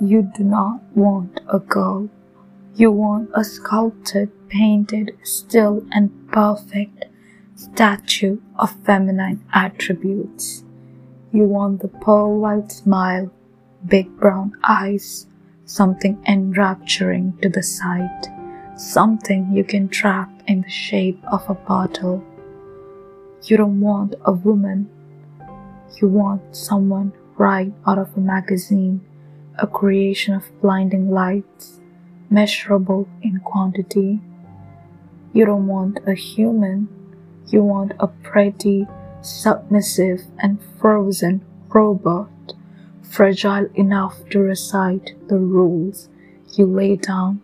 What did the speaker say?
you do not want a girl. You want a sculpted, painted, still and perfect statue of feminine attributes. You want the pearl white smile, big brown eyes, something enrapturing to the sight, something you can trap in the shape of a bottle. You don't want a woman. You want someone right out of a magazine, a creation of blinding lights, measurable in quantity. You don't want a human. You want a pretty, submissive, and frozen robot, fragile enough to recite the rules you lay down